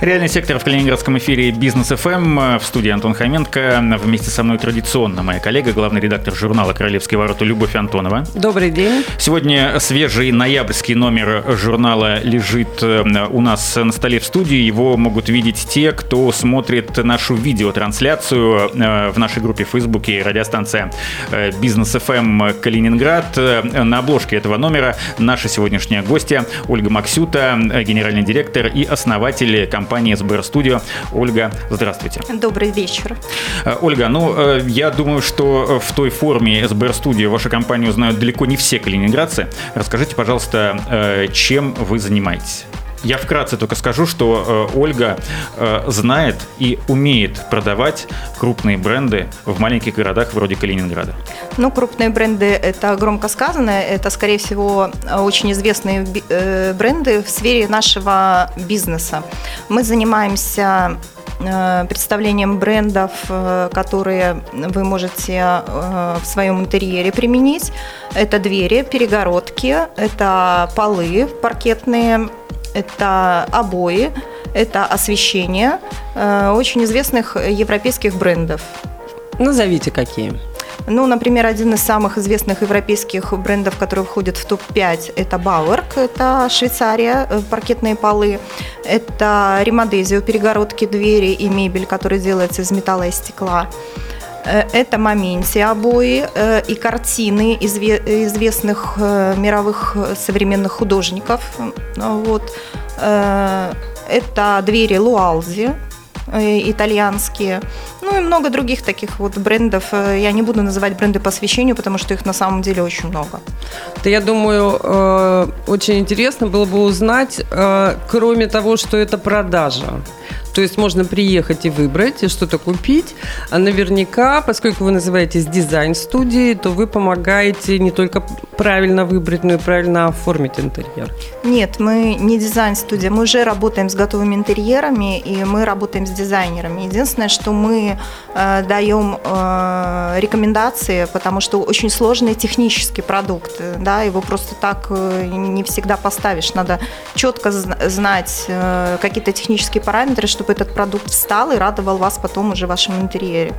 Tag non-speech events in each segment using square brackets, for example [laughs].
Реальный сектор в Калининградском эфире Бизнес ФМ. В студии Антон Хоменко. Вместе со мной традиционно моя коллега, главный редактор журнала «Королевские ворота» Любовь Антонова. Добрый день. Сегодня свежий ноябрьский номер журнала лежит э, у нас на столе в студии. Его могут видеть те, кто смотрит нашу видеотрансляцию э, в нашей группе в Фейсбуке радиостанция э, Бизнес ФМ Калининград. На обложке этого номера наша сегодняшняя гостья Ольга Максюта, генеральный директор и основатель компании компании СБР Студио. Ольга, здравствуйте. Добрый вечер. Э, Ольга, ну, э, я думаю, что в той форме СБР Студио вашу компанию знают далеко не все калининградцы. Расскажите, пожалуйста, э, чем вы занимаетесь? Я вкратце только скажу, что э, Ольга э, знает и умеет продавать крупные бренды в маленьких городах вроде Калининграда. Ну, крупные бренды – это громко сказано. Это, скорее всего, очень известные э, бренды в сфере нашего бизнеса. Мы занимаемся э, представлением брендов, э, которые вы можете в своем интерьере применить. Это двери, перегородки, это полы паркетные, это обои, это освещение э, очень известных европейских брендов. Назовите какие. Ну, например, один из самых известных европейских брендов, который входит в топ-5, это Bauer, это Швейцария, э, паркетные полы. Это Римадезио, перегородки, двери и мебель, которая делается из металла и стекла. Э, это моменти обои и картины известных мировых современных художников. Вот. Э, это двери Луалзи, э, итальянские, ну и много других таких вот брендов. Э, я не буду называть бренды по освещению, потому что их на самом деле очень много. Да, я думаю, очень интересно было бы узнать, кроме того, что это продажа, то есть можно приехать и выбрать, и что-то купить. А наверняка, поскольку вы называетесь дизайн-студией, то вы помогаете не только правильно выбрать, но и правильно оформить интерьер. Нет, мы не дизайн-студия. Мы уже работаем с готовыми интерьерами, и мы работаем с дизайнерами. Единственное, что мы э, даем э, рекомендации, потому что очень сложный технический продукт. Да, его просто так э, не всегда поставишь. Надо четко знать э, какие-то технические параметры, чтобы этот продукт встал и радовал вас потом уже в вашем интерьере.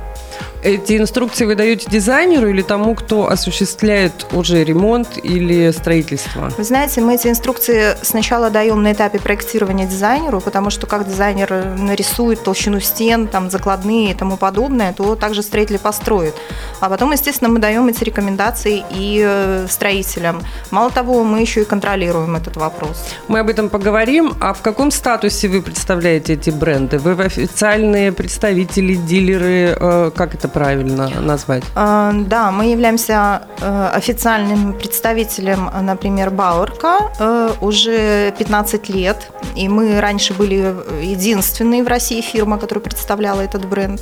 Эти инструкции вы даете дизайнеру или тому, кто осуществляет уже ремонт или строительство? Вы знаете, мы эти инструкции сначала даем на этапе проектирования дизайнеру, потому что как дизайнер нарисует толщину стен, там, закладные и тому подобное, то также строители построят. А потом, естественно, мы даем эти рекомендации и э, строителям. Мало того, мы еще и контролируем этот вопрос. Мы об этом поговорим. А в каком статусе вы представляете эти бренды? Бренды? Вы официальные представители, дилеры, э, как это правильно назвать? А, да, мы являемся э, официальным представителем, например, Бауэрка э, уже 15 лет. И мы раньше были единственной в России фирма, которая представляла этот бренд.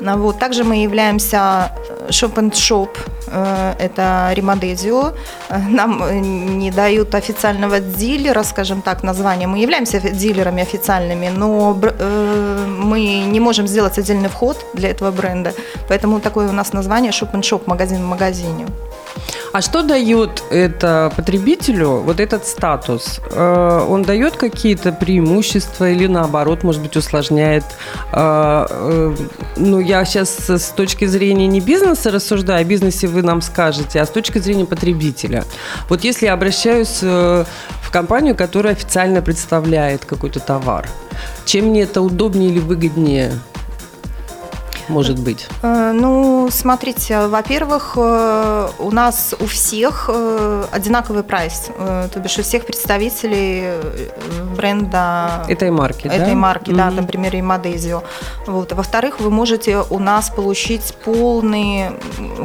Вот. Также мы являемся Shop and Shop, это Римадезио. Нам не дают официального дилера, скажем так, название. Мы являемся дилерами официальными, но э, мы не можем сделать отдельный вход для этого бренда. Поэтому такое у нас название Shop and Shop, магазин в магазине. А что дает это потребителю, вот этот статус? Э, он дает какие-то преимущества или наоборот, может быть, усложняет? Э, э, ну, я сейчас с точки зрения не бизнеса рассуждаю, о бизнесе вы нам скажете, а с точки зрения потребителя. Вот если я обращаюсь в компанию, которая официально представляет какой-то товар, чем мне это удобнее или выгоднее? Может быть? Э, ну, смотрите, во-первых, э, у нас у всех э, одинаковый прайс, то бишь у всех представителей бренда этой марки, этой да? марки, mm-hmm. да, например, и Мадезио. Вот. Во-вторых, вы можете у нас получить полный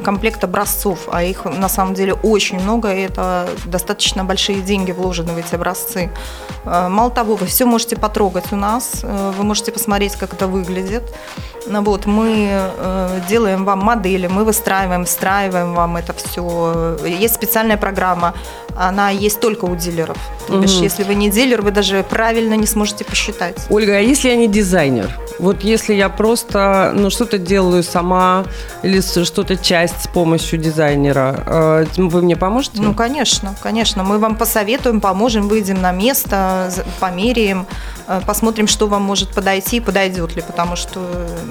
комплект образцов, а их на самом деле очень много, и это достаточно большие деньги вложены в эти образцы. Мало того, вы все можете потрогать у нас, вы можете посмотреть, как это выглядит. Вот, мы мы э, делаем вам модели, мы выстраиваем, встраиваем вам это все. Есть специальная программа, она есть только у дилеров. То бишь, если вы не дилер, вы даже правильно не сможете посчитать. Ольга, а если я не дизайнер? Вот если я просто ну, что-то делаю сама или что-то часть с помощью дизайнера, э, вы мне поможете? Ну, конечно, конечно. Мы вам посоветуем, поможем, выйдем на место, померяем, э, посмотрим, что вам может подойти и подойдет ли. Потому что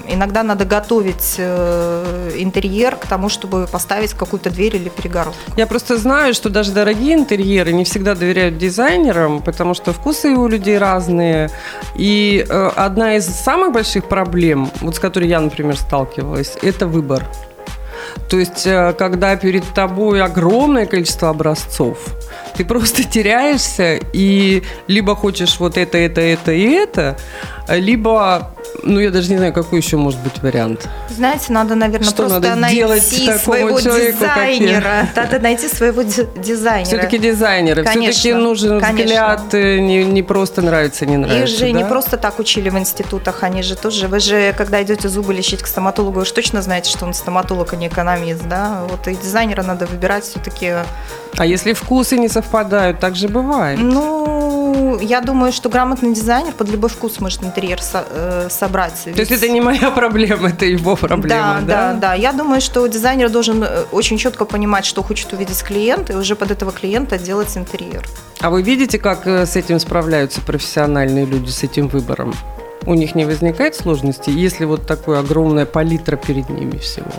иногда надо готовить э, интерьер к тому, чтобы поставить какую-то дверь или перегородку. Я просто знаю, что даже дорогие интерьеры не всегда доверяют дизайнерам, потому что вкусы у людей разные. И э, одна из самых больших проблем, вот с которой я, например, сталкивалась, это выбор. То есть, э, когда перед тобой огромное количество образцов, ты просто теряешься и либо хочешь вот это, это, это и это, либо, ну, я даже не знаю, какой еще может быть вариант. Знаете, надо, наверное, Что просто надо найти своего человеку, дизайнера. Надо найти своего ди- дизайнера. Все-таки дизайнеры, все-таки нужен конечно. взгляд, э, не, не просто нравится, не нравится. Их же не да? просто так учили в институтах, они же тоже, вы же, когда идете зубы лечить к стоматологу, вы же точно знаете, что он стоматолог, а не экономист, да? Вот и дизайнера надо выбирать все-таки. А если вкусы не совпадают, так же бывает. Ну, я думаю, что грамотный дизайнер под любой вкус может интерьер со- собрать. То есть это не моя [laughs] проблема, это его проблема, да, да, да. Я думаю, что дизайнер должен э, очень четко понимать, что хочет увидеть клиент, и уже под этого клиента делать интерьер. А вы видите, как э, с этим справляются профессиональные люди, с этим выбором? У них не возникает сложностей, если вот такая огромная палитра перед ними всего?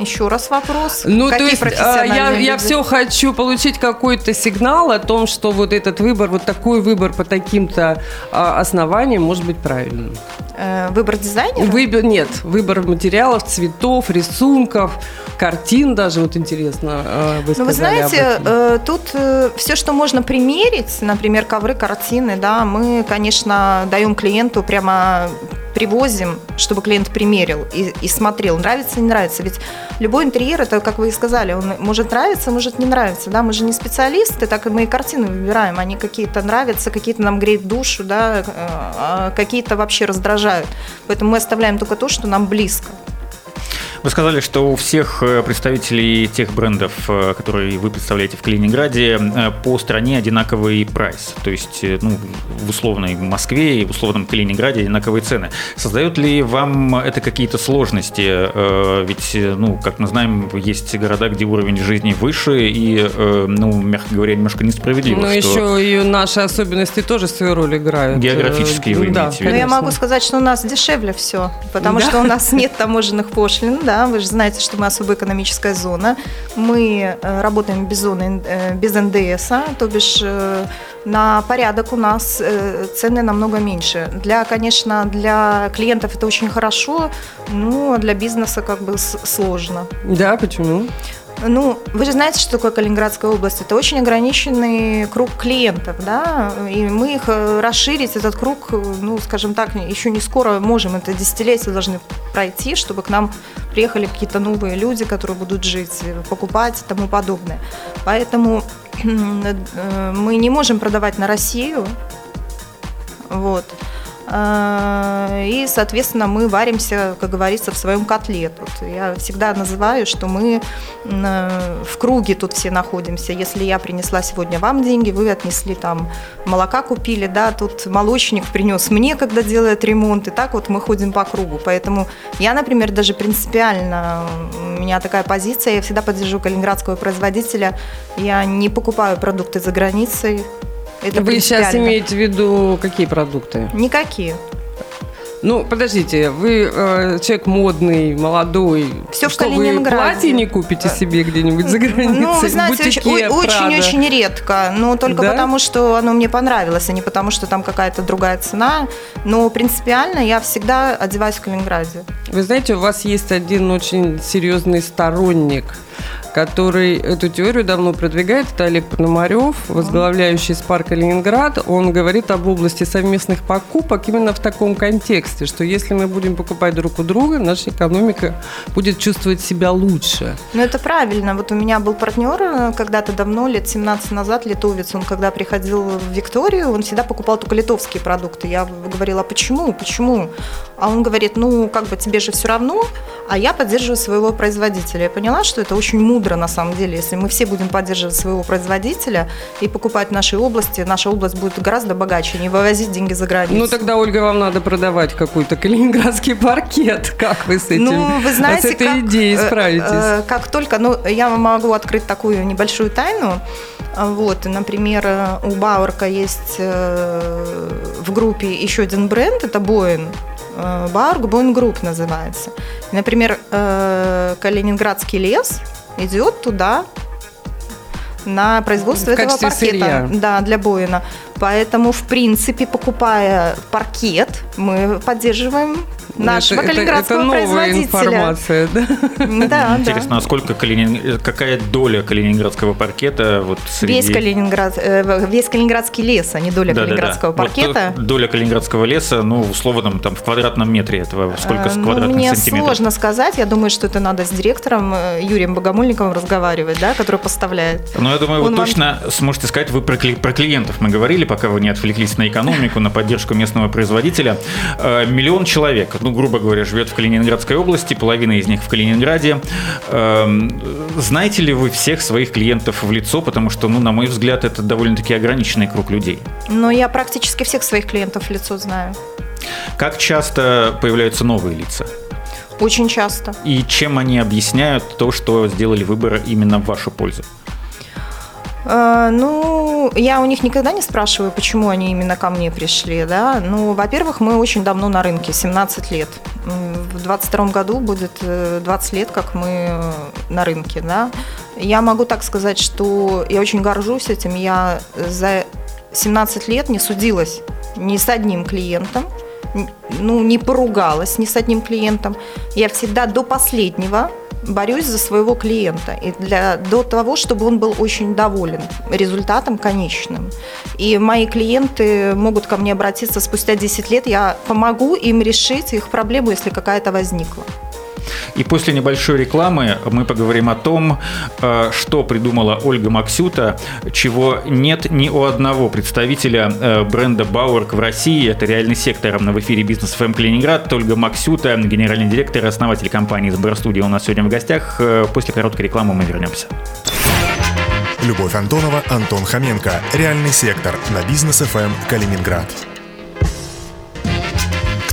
Еще раз вопрос. Ну, Какие то есть а, я, я все хочу получить какой-то сигнал о том, что вот этот выбор, вот такой выбор по таким-то а, основаниям может быть правильным. Э, Выбор дизайнера? Выбор, нет, выбор материалов, цветов, рисунков, картин даже, вот интересно, э, вы Ну, вы знаете, э, тут все, что можно примерить, например, ковры, картины, да, мы, конечно, даем клиенту прямо привозим, чтобы клиент примерил и, и смотрел, нравится, не нравится. Ведь любой интерьер, это, как вы и сказали, он может нравиться, может не нравиться. Да? Мы же не специалисты, так и мы и картины выбираем. Они какие-то нравятся, какие-то нам греют душу, да, э, а какие-то вообще раздражают. Поэтому мы оставляем только то, что нам близко. Вы сказали, что у всех э, представителей тех брендов, э, которые вы представляете в Калининграде, э, по стране одинаковый прайс. То есть ну, в условной Москве и в условном Калининграде одинаковые цены. Создает ли вам это какие-то сложности? Ведь, ну, как мы знаем, есть города, где уровень жизни выше и, ну, мягко говоря, немножко несправедливо. Ну, что- еще и наши особенности тоже свою роль играют. Географические вы да, имеете в виду? Но я могу сказать, что у нас дешевле все, потому Да? что у нас нет [laughs] таможенных пошлин, да, вы же знаете, что мы особая экономическая зона. Мы э, работаем без зоны, э, без НДС, то бишь э, на порядок у нас цены намного меньше. Для, конечно, для клиентов это очень хорошо, но для бизнеса как бы сложно. Да, почему? Ну, вы же знаете, что такое Калининградская область? Это очень ограниченный круг клиентов, да, и мы их э, расширить, этот круг, э, ну, скажем так, еще не скоро можем, это десятилетия должны пройти, чтобы к нам приехали какие-то новые люди, которые будут жить, э, покупать и тому подобное. Поэтому [clears throat] мы не можем продавать на Россию, вот. А, И, соответственно, мы варимся, как говорится, в своем котле. Тут я всегда называю, что мы э, в круге тут все находимся. Если я принесла сегодня вам деньги, вы отнесли там молока купили, да, тут молочник принес мне, когда делает ремонт, и так вот мы ходим по кругу. Поэтому я, например, даже принципиально, у меня такая позиция, я всегда поддержу калининградского производителя, я не покупаю продукты за границей. Это Вы сейчас имеете в виду какие продукты? Никакие. Ну, подождите, вы э, человек модный, молодой. Всё в что, вы Калининграде. платье не купите себе где-нибудь за границей? Ну, вы в знаете, очень-очень редко. Но только Да? потому, что оно мне понравилось, а не потому, что там какая-то другая цена. Но принципиально я всегда одеваюсь в Калининграде. Вы знаете, у вас есть один очень серьезный сторонник, который эту теорию давно продвигает, это Олег Пономарев, возглавляющий Спарк Ленинград. Он говорит об области совместных покупок именно в таком контексте, что если мы будем покупать друг у друга, наша экономика будет чувствовать себя лучше. Ну, это правильно. Вот у меня был партнер э, когда-то давно, лет 17 назад, литовец. Он когда приходил в Викторию, он всегда покупал только литовские продукты. Я говорила, почему, почему? А он говорит, ну, как бы тебе же все равно, а я поддерживаю своего производителя. Я поняла, что это очень мудро на самом деле. Если мы все будем поддерживать своего производителя и покупать в нашей области, наша область будет гораздо богаче, не вывозить деньги за границу. Ну, тогда, Ольга, вам надо продавать какой-то калининградский [laughs] паркет. Как вы с этим, ну, вы знаете, с этой как, идеей э, справитесь? Э, как только, ну, я могу открыть такую небольшую тайну. Вот, например, у Бауэрка есть э, в группе еще один бренд, это Boen. Bauwerk Boen Group называется. Например, э, Калининградский лес идет туда на производство В этого паркета. сырья. Да, для Boen а. Поэтому, в принципе, покупая паркет, мы поддерживаем нашего это, это, калининградского это новая производителя. информация, да? Да, Интересно, да. а сколько Калинин- какая доля калининградского паркета вот среди... Весь, Калининград, э, весь калининградский лес, а не доля Да-да-да. калининградского Вот, паркета. э, доля калининградского леса, ну, условно, там, там, в квадратном метре этого, сколько Э, с ну, квадратных мне сантиметров? сложно сказать. Я думаю, что это надо с директором э, Юрием Богомольниковым разговаривать, да, который поставляет. Ну, я думаю, вы Он вам- точно сможете сказать, вы про, кли- про клиентов мы говорили, пока вы не отвлеклись на экономику, на поддержку местного производителя. Э, Миллион человек, ну, грубо говоря, живет в Калининградской области, половина из них в Калининграде. Эм, Знаете ли вы всех своих клиентов в лицо? Потому что, ну, на мой взгляд, это довольно-таки ограниченный круг людей. Но я практически всех своих клиентов в лицо знаю. Как часто появляются новые лица? Очень часто. И чем они объясняют то, что сделали выбор именно в вашу пользу? Э, Ну, я у них никогда не спрашиваю, почему они именно ко мне пришли, да. Ну, во-первых, мы очень давно на рынке, 17 лет. В 22 году будет э, 20 лет, как мы э, на рынке, да. Я могу так сказать, что я очень горжусь этим. Я за 17 лет не судилась ни с одним клиентом, ну, не поругалась ни с одним клиентом. Я всегда до последнего борюсь за своего клиента и для, до того, чтобы он был очень доволен результатом конечным. И мои клиенты могут ко мне обратиться спустя 10 лет, я помогу им решить их проблему, если какая-то возникла. И после небольшой рекламы мы поговорим о том, э, что придумала Ольга Максюта, чего нет ни у одного представителя э, бренда Bauwerk в России. Это реальный сектор в эфире Бизнес ФМ Калининград. Ольга Максюта, генеральный директор и основатель компании СБР Студия у нас сегодня в гостях. Э, После короткой рекламы мы вернемся. Любовь Антонова, Антон Хоменко. Реальный сектор на бизнес ФМ Калининград.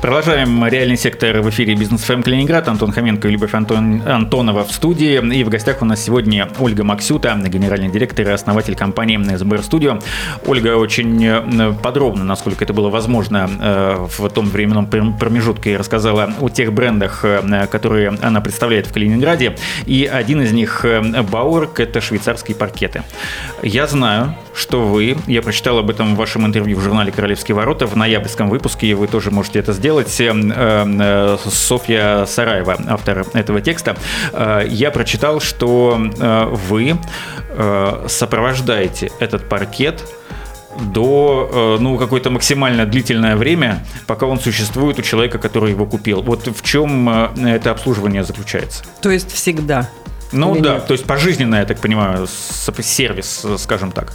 Продолжаем реальный сектор в эфире Бизнес ФМ Калининград. Антон Хоменко и Любовь Антон, Антонова в студии. И в гостях у нас сегодня Ольга Максюта, генеральный директор и основатель компании СБР Студио. Ольга очень э, подробно, насколько это было возможно э, в том временном пром- промежутке, рассказала о тех брендах, э, которые она представляет в Калининграде. И один из них Бауэрк – это швейцарские паркеты. Я знаю, что вы, я прочитал об этом в вашем интервью в журнале «Королевские ворота» в ноябрьском выпуске, и вы тоже можете это сделать. Э, э, Софья Сараева, автор этого текста. Э, Я прочитал, что вы сопровождаете этот паркет до ну, какое-то максимально длительное время, пока он существует у человека, который его купил. Вот в чем это обслуживание заключается? То есть всегда. Ну Или да, нет? то есть пожизненно, я так понимаю, сервис, скажем так.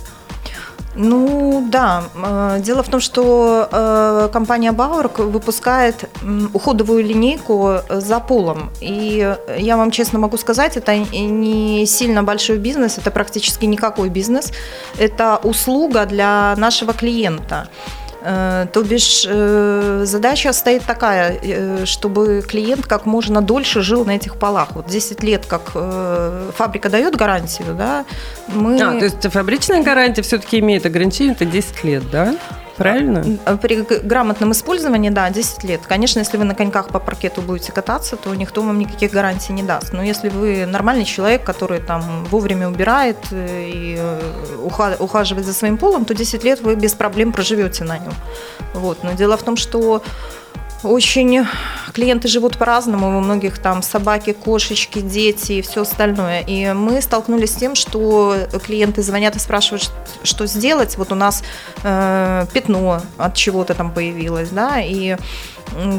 Ну да, Э, дело в том, что э, компания Бауэрк выпускает уходовую линейку за полом. И я вам честно могу сказать, это не сильно большой бизнес, это практически никакой бизнес. Это услуга для нашего клиента. Э, То бишь э, задача стоит такая, э, чтобы клиент как можно дольше жил на этих полах. Вот 10 лет, как фабрика дает гарантию, да, мы... А, то есть фабричная гарантия все-таки имеет ограничение, это 10 лет, да? Правильно? При грамотном использовании, да, 10 лет. Конечно, если вы на коньках по паркету будете кататься, то никто вам никаких гарантий не даст. Но если вы нормальный человек, который там вовремя убирает э, и э, ухаживает за своим полом, то 10 лет вы без проблем проживете на нем. Вот. Но дело в том, что очень клиенты живут по-разному, у многих там собаки, кошечки, дети и все остальное. И мы столкнулись с тем, что клиенты звонят и спрашивают, что сделать. Вот у нас э, пятно от чего-то там появилось, да, и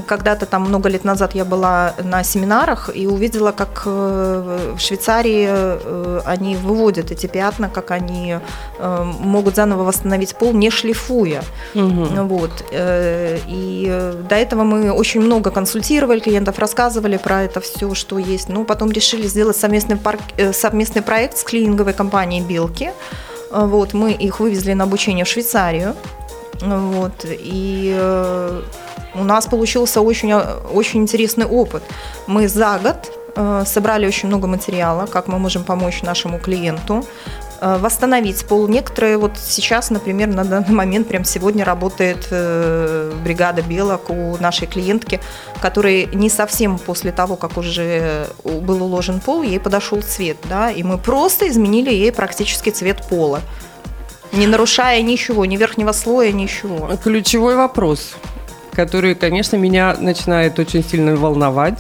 когда-то там много лет назад я была на семинарах и увидела, как э, в Швейцарии э, они выводят эти пятна, как они э, могут заново восстановить пол, не шлифуя. Угу. Вот. И до этого мы очень много консультировали клиентов, рассказывали про это все, что есть. Ну, потом решили сделать совместный, парк, совместный проект с клининговой компанией «Белки». Вот, мы их вывезли на обучение в Швейцарию. Вот, и у нас получился очень, очень интересный опыт. Мы за год э, собрали очень много материала, как мы можем помочь нашему клиенту э, восстановить пол. Некоторые вот сейчас, например, на данный момент, прямо сегодня работает э, бригада белок у нашей клиентки, которой не совсем после того, как уже был уложен пол, ей подошел цвет, да, и мы просто изменили ей практически цвет пола не нарушая ничего, ни верхнего слоя, ничего. Ключевой вопрос который, конечно, меня начинает очень сильно волновать.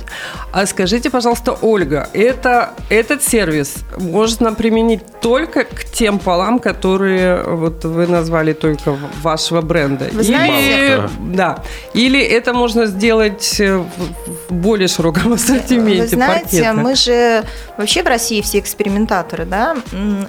А скажите, пожалуйста, Ольга, это, этот сервис можно применить только к тем полам, которые вот вы назвали только вашего бренда? Вы знаете, или, да. Или это можно сделать в более широком ассортименте Вы знаете, паркетных? мы же вообще в России все экспериментаторы, да?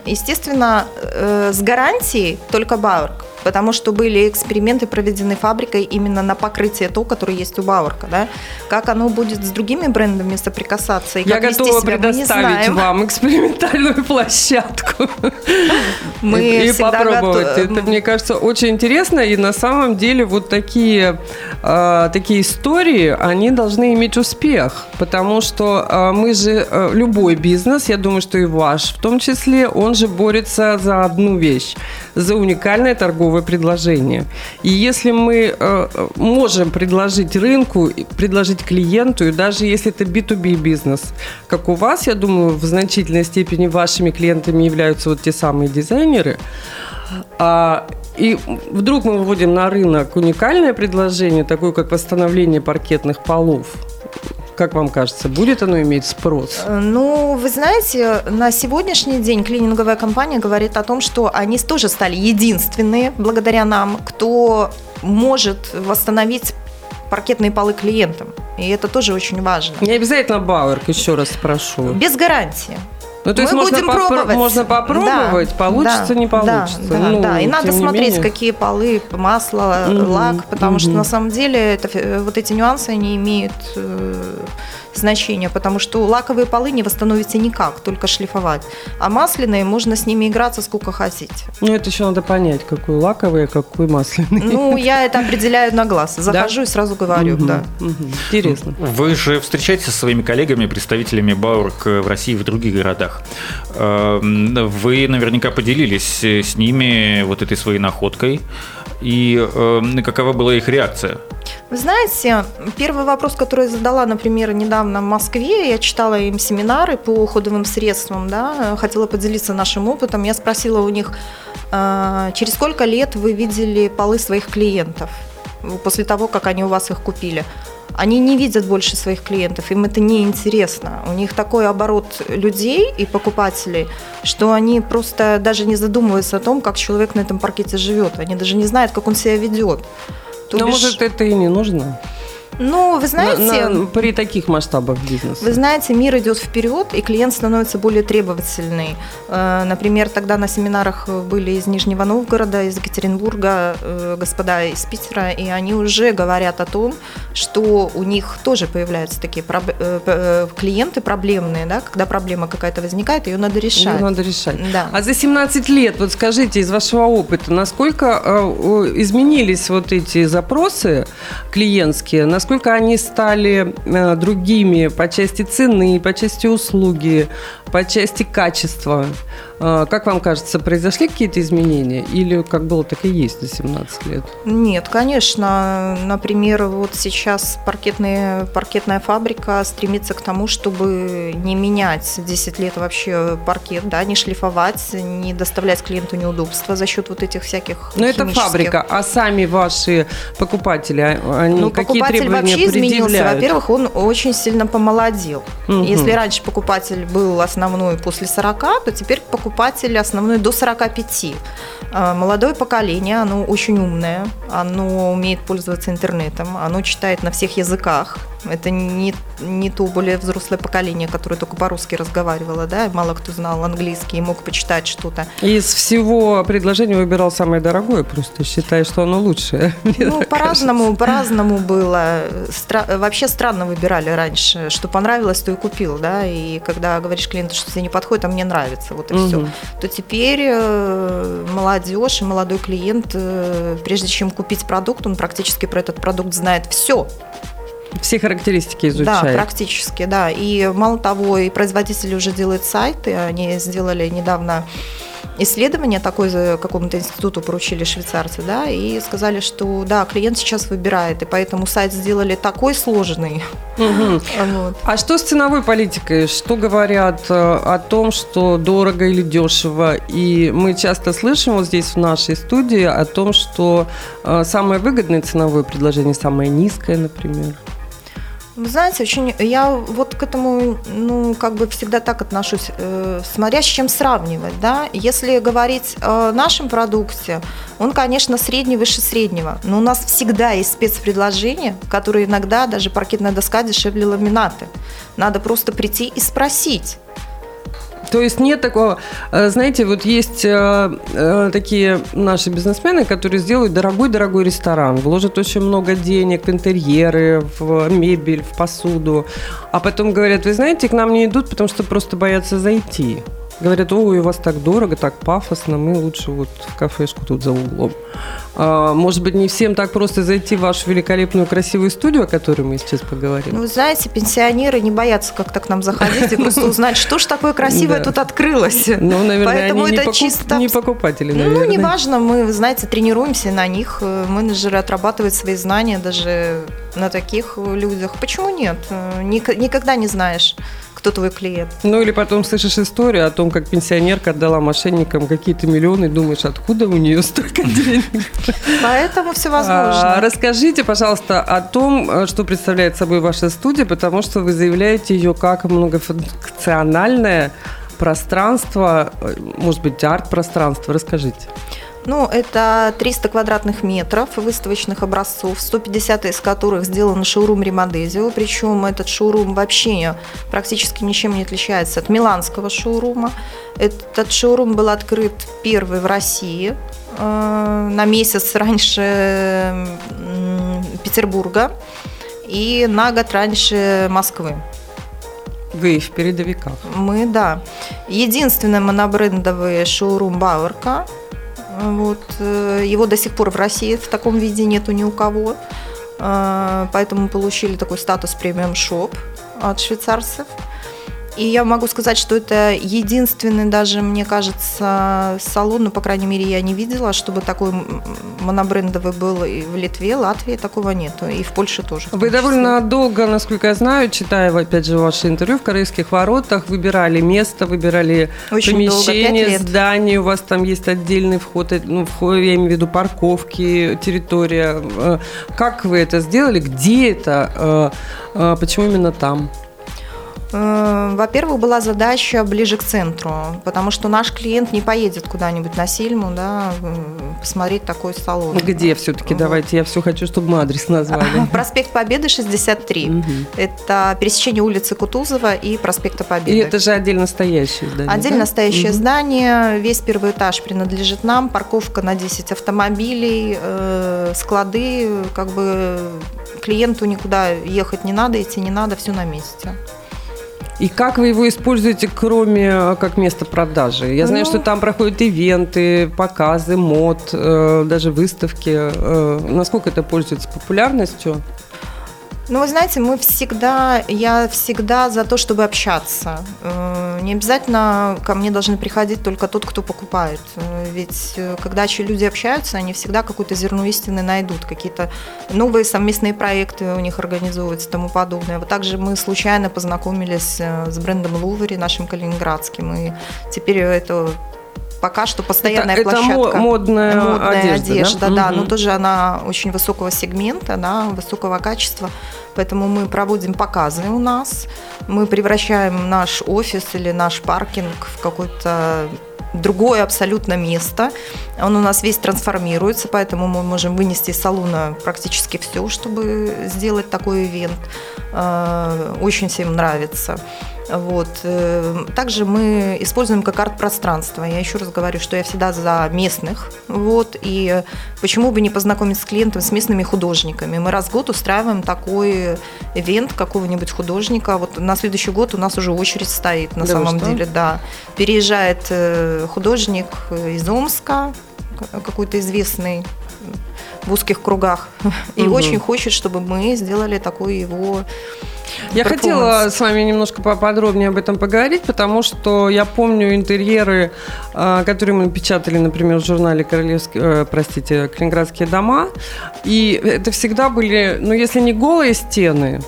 Естественно, э, с гарантией только Бауэрк потому что были эксперименты проведены фабрикой именно на покрытие то, которое есть у Бауэрка, да. Как оно будет с другими брендами соприкасаться и Я готова себя, предоставить вам экспериментальную [laughs] площадку. Мы и, и попробовать. Готов... Это, мне кажется, очень интересно, и на самом деле вот такие, э, такие истории, они должны иметь успех, потому что э, мы же, э, любой бизнес, я думаю, что и ваш в том числе, он же борется за одну вещь, за уникальное торговое предложение. И если мы э, можем предложить рынку, предложить клиенту, и даже если это B2B бизнес, как у вас, я думаю, в значительной степени вашими клиентами являются вот те самые дизайнеры, а, и вдруг мы выводим на рынок уникальное предложение, такое как восстановление паркетных полов – как вам кажется, будет оно иметь спрос? Э, ну, вы знаете, на сегодняшний день клининговая компания говорит о том, что они тоже стали единственные, благодаря нам, кто может восстановить паркетные полы клиентам. И это тоже очень важно. Не обязательно Бауэрк, еще раз спрошу. Без гарантии. Ну, то есть Мы можно, будем попро- пробовать. можно попробовать, да, получится, да, не получится. Да, ну, да. И надо смотреть, менее. какие полы, масло, mm-hmm. лак, потому mm-hmm. что на самом деле это, вот эти нюансы, они имеют э, значение, потому что лаковые полы не восстановите никак, только шлифовать. А масляные можно с ними играться сколько хотите. Ну, это еще надо понять, какой лаковый, а какой масляный. Ну, я это определяю на глаз. Захожу да? и сразу говорю, угу, да. Угу. Интересно. Вы же встречаетесь со своими коллегами, представителями Баурк в России и в других городах. Эм, вы наверняка поделились с ними вот этой своей находкой. И э, какова была их реакция? Вы знаете, первый вопрос, который я задала, например, недавно в Москве, я читала им семинары по уходовым средствам, да, хотела поделиться нашим опытом. Я спросила у них, э, через сколько лет вы видели полы своих клиентов после того, как они у вас их купили? Они не видят больше своих клиентов, им это не интересно. У них такой оборот людей и покупателей, что они просто даже не задумываются о том, как человек на этом паркете живет. Они даже не знают, как он себя ведет. Но бишь... может это и не нужно? Ну, вы знаете... На, на, при таких масштабах бизнеса. Вы знаете, мир идет вперед, и клиент становится более требовательный. Э, например, тогда на семинарах были из Нижнего Новгорода, из Екатеринбурга, э, господа из Питера, и они уже говорят о том, что у них тоже появляются такие э, клиенты проблемные, да, когда проблема какая-то возникает, ее надо решать. Ее надо решать. Да. А за 17 лет, вот скажите, из вашего опыта, насколько изменились вот эти запросы клиентские, насколько насколько они стали э, другими по части цены, по части услуги, по части качества? Э, как вам кажется, произошли какие-то изменения или как было, так и есть за 17 лет? Нет, конечно. Например, вот сейчас паркетная, паркетная фабрика стремится к тому, чтобы не менять 10 лет вообще паркет, да, не шлифовать, не доставлять клиенту неудобства за счет вот этих всяких Но это фабрика, а сами ваши покупатели, а, они ну, какие покупатель требования вообще изменился. Во-первых, он очень сильно помолодел. Мгм. Если раньше покупатель был основной после 40, то теперь покупатель основной до 45. А, Молодое поколение, оно очень умное, оно умеет пользоваться интернетом, оно читает на всех языках. Это не, не то более взрослое поколение, которое только по-русски разговаривало, да, мало кто знал английский и мог почитать что-то. Из всего предложения выбирал самое дорогое, просто считаю, что оно лучшее. [laughs] Ну, по-разному, по-разному было. Стра- вообще странно выбирали раньше. Что понравилось, то и купил, да. И когда говоришь клиенту, что тебе не подходит, а мне нравится, вот и Мгм. все. То теперь э, молодежь и молодой клиент, э, прежде чем купить продукт, он практически про этот продукт знает все. Все характеристики Да, изучает. практически, да. И мало того, и производители уже делают сайты. Они сделали недавно исследование такое за какому-то институту поручили швейцарцы, да, и сказали, что да, клиент сейчас выбирает, и поэтому сайт сделали такой сложный. Мгм. Вот. А что с ценовой политикой? Что говорят э, о том, что дорого или дешево? И мы часто слышим вот здесь в нашей студии о том, что э, самое выгодное ценовое предложение самое низкое, например. Вы знаете, очень я вот к этому, ну, как бы всегда так отношусь, э, смотря с чем сравнивать, да. Если говорить о нашем продукте, он, конечно, средний выше среднего, но у нас всегда есть спецпредложения, которые иногда даже паркетная доска дешевле ламинаты. Надо просто прийти и спросить. То есть нет такого, э, знаете, вот есть э, э, такие наши бизнесмены, которые сделают дорогой-дорогой ресторан, вложат очень много денег в интерьеры, в мебель, в посуду, а потом говорят, вы знаете, к нам не идут, потому что просто боятся зайти. Говорят, ой, у вас так дорого, так пафосно, мы лучше вот в кафешку тут за углом. А, может быть, не всем так просто зайти в вашу великолепную красивую студию, о которой мы сейчас поговорим? Ну, вы знаете, пенсионеры не боятся как-то к нам заходить и просто узнать, что ж такое красивое тут открылось. Ну, наверное, Поэтому это чисто не покупатели, Ну, наверное. неважно, мы, знаете, тренируемся на них. Э, Менеджеры отрабатывают свои знания даже на таких людях. Почему нет? Э, ник- Никогда не знаешь, кто твой клиент. Ну или потом слышишь историю о том, как пенсионерка отдала мошенникам какие-то миллионы, думаешь, откуда у нее столько денег. Поэтому все А, возможно. Расскажите, пожалуйста, о том, э, что представляет собой ваша студия, потому что вы заявляете ее как многофункциональное пространство, э, может быть, арт-пространство. Расскажите. Ну, это 300 квадратных метров выставочных образцов, 150 из которых сделан шоурум Римадезио. Причем этот шоурум вообще практически ничем не отличается от миланского шоурума. Этот шоурум был открыт первый в России э, на месяц раньше Петербурга и на год раньше Москвы. Вы в передовиках. Мы, да. Единственный монобрендовый шоурум Бауэрка. Вот. э, Его до сих пор в России в таком виде нету ни у кого. А, Поэтому получили такой статус премиум шоп от швейцарцев. И я могу сказать, что это единственный даже, мне кажется, салон, ну, по крайней мере, я не видела, чтобы такой монобрендовый был и в Литве, Латвии, такого нету, и в Польше тоже. в Вы довольно долго, насколько я знаю, читая, опять же, ваше интервью в Корейских воротах, выбирали место, выбирали Очень долго, помещение, лет. здание, у вас там есть отдельный вход, э, ну, вход, я имею в виду парковки, территория. Э, Как вы это сделали? Где это? Э, Почему именно там? Э, Во-первых, была задача ближе к центру, потому что наш клиент не поедет куда-нибудь на Сильму, да, посмотреть такой салон. Где все-таки? Вот. Давайте, я все хочу, чтобы мы адрес назвали. [laughs] Проспект Победы 63. Мгм. Это пересечение улицы Кутузова и проспекта И Победы. это же отдельно стоящее здание. Отдельно да? стоящее Мгм. здание, весь первый этаж принадлежит нам, парковка на 10 автомобилей, э, склады, как бы клиенту никуда ехать не надо, идти не надо, все на месте. И как вы его используете, кроме э, как место продажи? Я знаю, Ну- что там проходят ивенты, показы, мод, э, даже выставки. Э, насколько это пользуется популярностью? Ну, вы знаете, мы всегда, я всегда за то, чтобы общаться. Э, не обязательно ко мне должны приходить только тот, кто покупает. Э, ведь э, когда люди общаются, они всегда какую-то зерно истины найдут, какие-то новые совместные проекты у них организовываются и тому подобное. Вот также мы случайно познакомились с брендом Лувери, нашим калининградским, и теперь это пока что постоянная это, площадка. Это модная, модная одежда, одежда да, да, угу. но тоже она очень высокого сегмента, да, высокого качества. Поэтому мы проводим показы у нас, мы превращаем наш офис или наш паркинг в какой-то другое абсолютно место. Он у нас весь трансформируется, поэтому мы можем вынести из салона практически все, чтобы сделать такой ивент. Э, очень всем нравится. Вот. Э, также мы используем как арт-пространство. Я еще раз говорю, что я всегда за местных. Вот. И почему бы не познакомиться с клиентом, с местными художниками. Мы раз в год устраиваем такой ивент какого-нибудь художника. Вот на следующий год у нас уже очередь стоит на да самом деле. Да. Переезжает э, художник из Омска, какой-то известный в узких кругах. [laughs] И угу. очень хочет, чтобы мы сделали такой его я хотела с вами немножко поподробнее об этом поговорить, потому что я помню интерьеры, а, которые мы печатали, например, в журнале Королевские, э, простите, Калининградские дома. И это всегда были, ну, если не голые стены,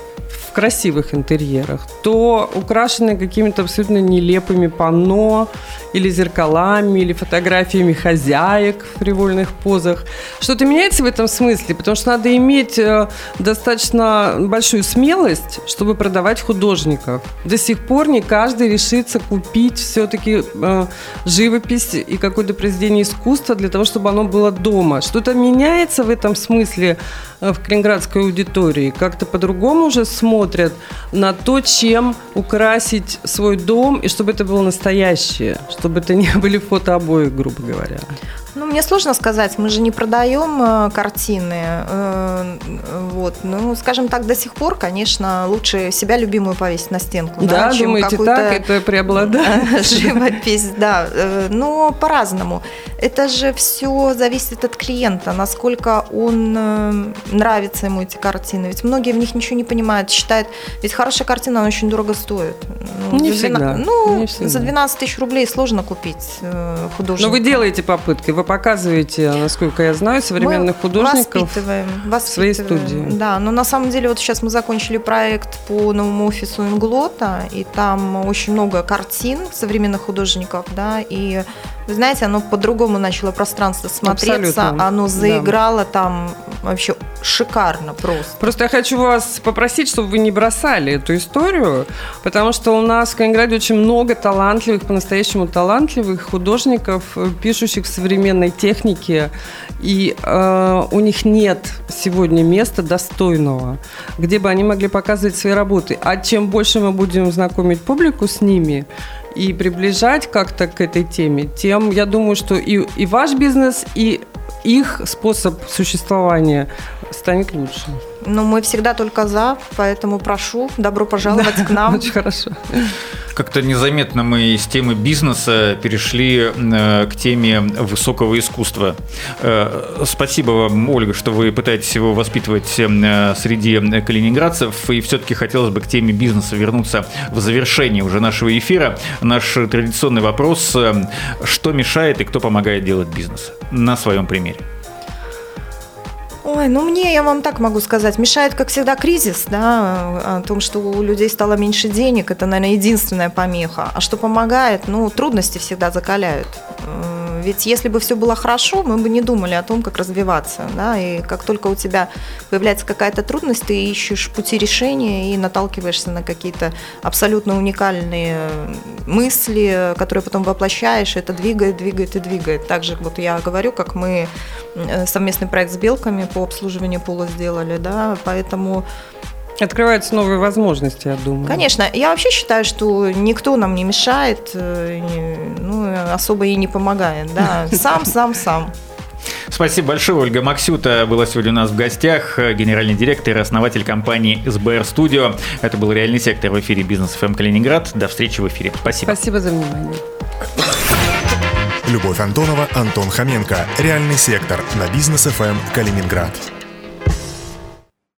красивых интерьерах, то украшены какими-то абсолютно нелепыми панно или зеркалами, или фотографиями хозяек в привольных позах. Что-то меняется в этом смысле, потому что надо иметь э, достаточно большую смелость, чтобы продавать художников. До сих пор не каждый решится купить все-таки э, живопись и какое-то произведение искусства для того, чтобы оно было дома. Что-то меняется в этом смысле э, в калининградской аудитории. Как-то по-другому уже смотрят на то, чем украсить свой дом, и чтобы это было настоящее, чтобы это не [laughs] были фотообои, грубо говоря. Ну, мне сложно сказать, мы же не продаем э, картины. Э, вот. Ну, скажем так, до сих пор, конечно, лучше себя любимую повесить на стенку. Да, да чем думаете, так это преобладает? [laughs] Живопись, да. Э, но по-разному. Это же все зависит от клиента, насколько он нравится ему эти картины. Ведь многие в них ничего не понимают, считают, ведь хорошая картина, она очень дорого стоит. Ну, не всегда. Ну, не всегда. за 12 тысяч рублей сложно купить художника. Но вы делаете попытки, вы показываете, насколько я знаю, современных мы художников воспитываем, воспитываем. в своей студии. Да, но на самом деле вот сейчас мы закончили проект по новому офису Инглота, и там очень много картин современных художников, да, и вы знаете, оно по-другому начало пространство смотреться, Абсолютно. оно заиграло да. там вообще шикарно просто. Просто я хочу вас попросить, чтобы вы не бросали эту историю, потому что у нас в Калининграде очень много талантливых, по-настоящему талантливых художников, пишущих в современной технике, и э, у них нет сегодня места достойного, где бы они могли показывать свои работы. А чем больше мы будем знакомить публику с ними, и приближать как-то к этой теме, тем я думаю, что и, и ваш бизнес, и их способ существования станет лучше. Ну, мы всегда только за, поэтому прошу, добро пожаловать да, к нам. Очень хорошо. Как-то незаметно мы из темы бизнеса перешли э, к теме высокого искусства. Э, спасибо вам, Ольга, что вы пытаетесь его воспитывать э, среди калининградцев. И все-таки хотелось бы к теме бизнеса вернуться в завершении уже нашего эфира. Наш традиционный вопрос – что мешает и кто помогает делать бизнес? На своем примере. Ой, ну мне, я вам так могу сказать, мешает, как всегда, кризис, да, о том, что у людей стало меньше денег, это, наверное, единственная помеха. А что помогает, ну, трудности всегда закаляют. Ведь если бы все было хорошо, мы бы не думали о том, как развиваться. Да? И как только у тебя появляется какая-то трудность, ты ищешь пути решения и наталкиваешься на какие-то абсолютно уникальные мысли, которые потом воплощаешь, это двигает, двигает и двигает. Также вот я говорю, как мы э, совместный проект с белками по обслуживанию пола сделали, да, поэтому Открываются новые возможности, я думаю. Конечно. Я вообще считаю, что никто нам не мешает, э, ну, особо и не помогает. Да? [laughs] Сам, сам, сам. Спасибо большое. Ольга Максюта была сегодня у нас в гостях, генеральный директор и основатель компании СБР Студио. Это был реальный сектор в эфире Бизнес ФМ Калининград. До встречи в эфире. Спасибо. Спасибо за внимание. Любовь Антонова, Антон Хоменко. Реальный сектор на Бизнес ФМ Калининград.